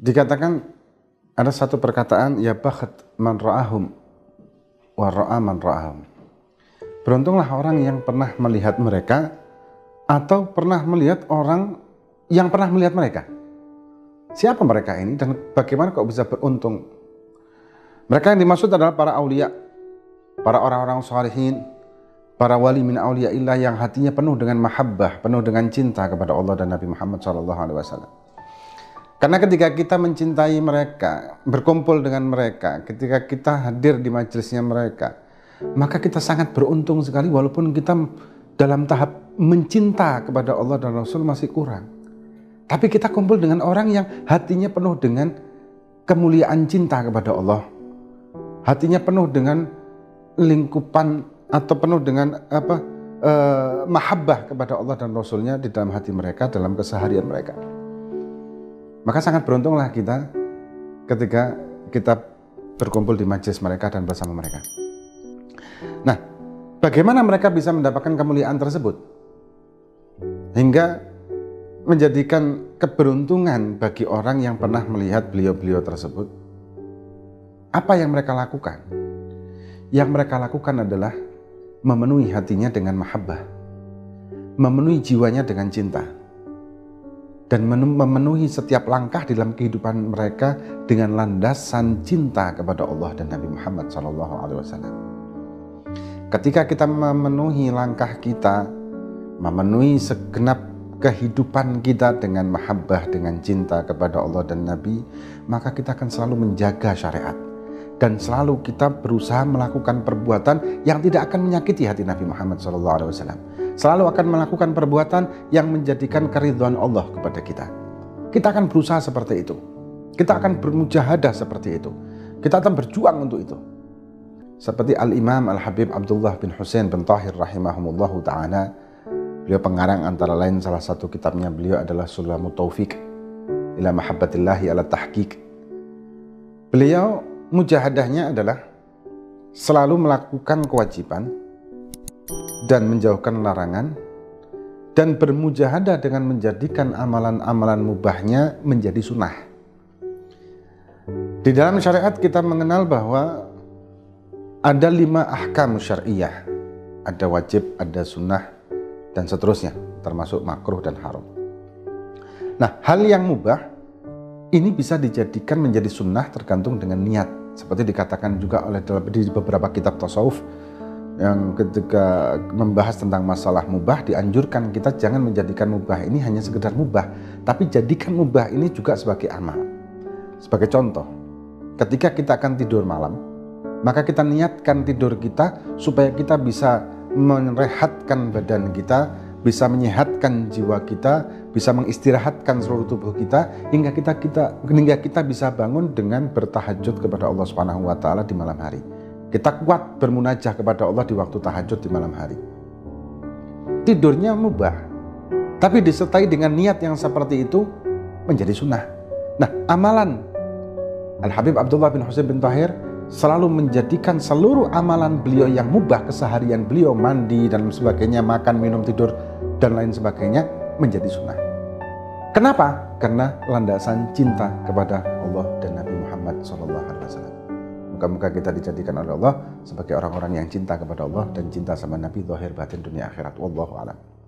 Dikatakan ada satu perkataan ya bakhat man ra'ahum wa ra'a man ra'ahum. Beruntunglah orang yang pernah melihat mereka atau pernah melihat orang yang pernah melihat mereka. Siapa mereka ini dan bagaimana kok bisa beruntung? Mereka yang dimaksud adalah para aulia, para orang-orang salihin, para wali min aulia illah yang hatinya penuh dengan mahabbah, penuh dengan cinta kepada Allah dan Nabi Muhammad SAW. Karena ketika kita mencintai mereka, berkumpul dengan mereka, ketika kita hadir di majelisnya mereka, maka kita sangat beruntung sekali walaupun kita dalam tahap mencinta kepada Allah dan Rasul masih kurang. Tapi kita kumpul dengan orang yang hatinya penuh dengan kemuliaan cinta kepada Allah. Hatinya penuh dengan lingkupan atau penuh dengan apa eh, mahabbah kepada Allah dan Rasulnya di dalam hati mereka, dalam keseharian mereka. Maka sangat beruntunglah kita ketika kita berkumpul di majelis mereka dan bersama mereka. Nah, bagaimana mereka bisa mendapatkan kemuliaan tersebut? Hingga menjadikan keberuntungan bagi orang yang pernah melihat beliau-beliau tersebut. Apa yang mereka lakukan? Yang mereka lakukan adalah memenuhi hatinya dengan mahabbah, memenuhi jiwanya dengan cinta dan memenuhi setiap langkah dalam kehidupan mereka dengan landasan cinta kepada Allah dan Nabi Muhammad SAW. Ketika kita memenuhi langkah kita, memenuhi segenap kehidupan kita dengan mahabbah, dengan cinta kepada Allah dan Nabi, maka kita akan selalu menjaga syariat dan selalu kita berusaha melakukan perbuatan yang tidak akan menyakiti hati Nabi Muhammad SAW selalu akan melakukan perbuatan yang menjadikan keridhaan Allah kepada kita. Kita akan berusaha seperti itu. Kita akan bermujahadah seperti itu. Kita akan berjuang untuk itu. Seperti Al-Imam Al-Habib Abdullah bin Hussein bin Tahir rahimahumullahu ta'ala. Beliau pengarang antara lain salah satu kitabnya beliau adalah Sulamu Taufik ila mahabbatillahi ala tahqiq. Beliau mujahadahnya adalah selalu melakukan kewajiban dan menjauhkan larangan dan bermujahadah dengan menjadikan amalan-amalan mubahnya menjadi sunnah. Di dalam syariat kita mengenal bahwa ada lima ahkam syariah. Ada wajib, ada sunnah, dan seterusnya, termasuk makruh dan haram. Nah, hal yang mubah ini bisa dijadikan menjadi sunnah tergantung dengan niat. Seperti dikatakan juga oleh di beberapa kitab tasawuf, yang ketika membahas tentang masalah mubah dianjurkan kita jangan menjadikan mubah ini hanya sekedar mubah, tapi jadikan mubah ini juga sebagai amal. Sebagai contoh, ketika kita akan tidur malam, maka kita niatkan tidur kita supaya kita bisa merehatkan badan kita, bisa menyehatkan jiwa kita, bisa mengistirahatkan seluruh tubuh kita hingga kita kita hingga kita bisa bangun dengan bertahajud kepada Allah Subhanahu wa taala di malam hari. Kita kuat bermunajah kepada Allah di waktu tahajud di malam hari. Tidurnya mubah, tapi disertai dengan niat yang seperti itu menjadi sunnah. Nah, amalan Al-Habib Abdullah bin Husain bin Tahir selalu menjadikan seluruh amalan beliau yang mubah keseharian beliau mandi dan sebagainya, makan, minum, tidur dan lain sebagainya menjadi sunnah. Kenapa? Karena landasan cinta kepada Allah dan Nabi Muhammad SAW. Moga-moga kita dijadikan oleh Allah sebagai orang-orang yang cinta kepada Allah dan cinta sama Nabi zahir batin dunia akhirat. Wallahu a'lam.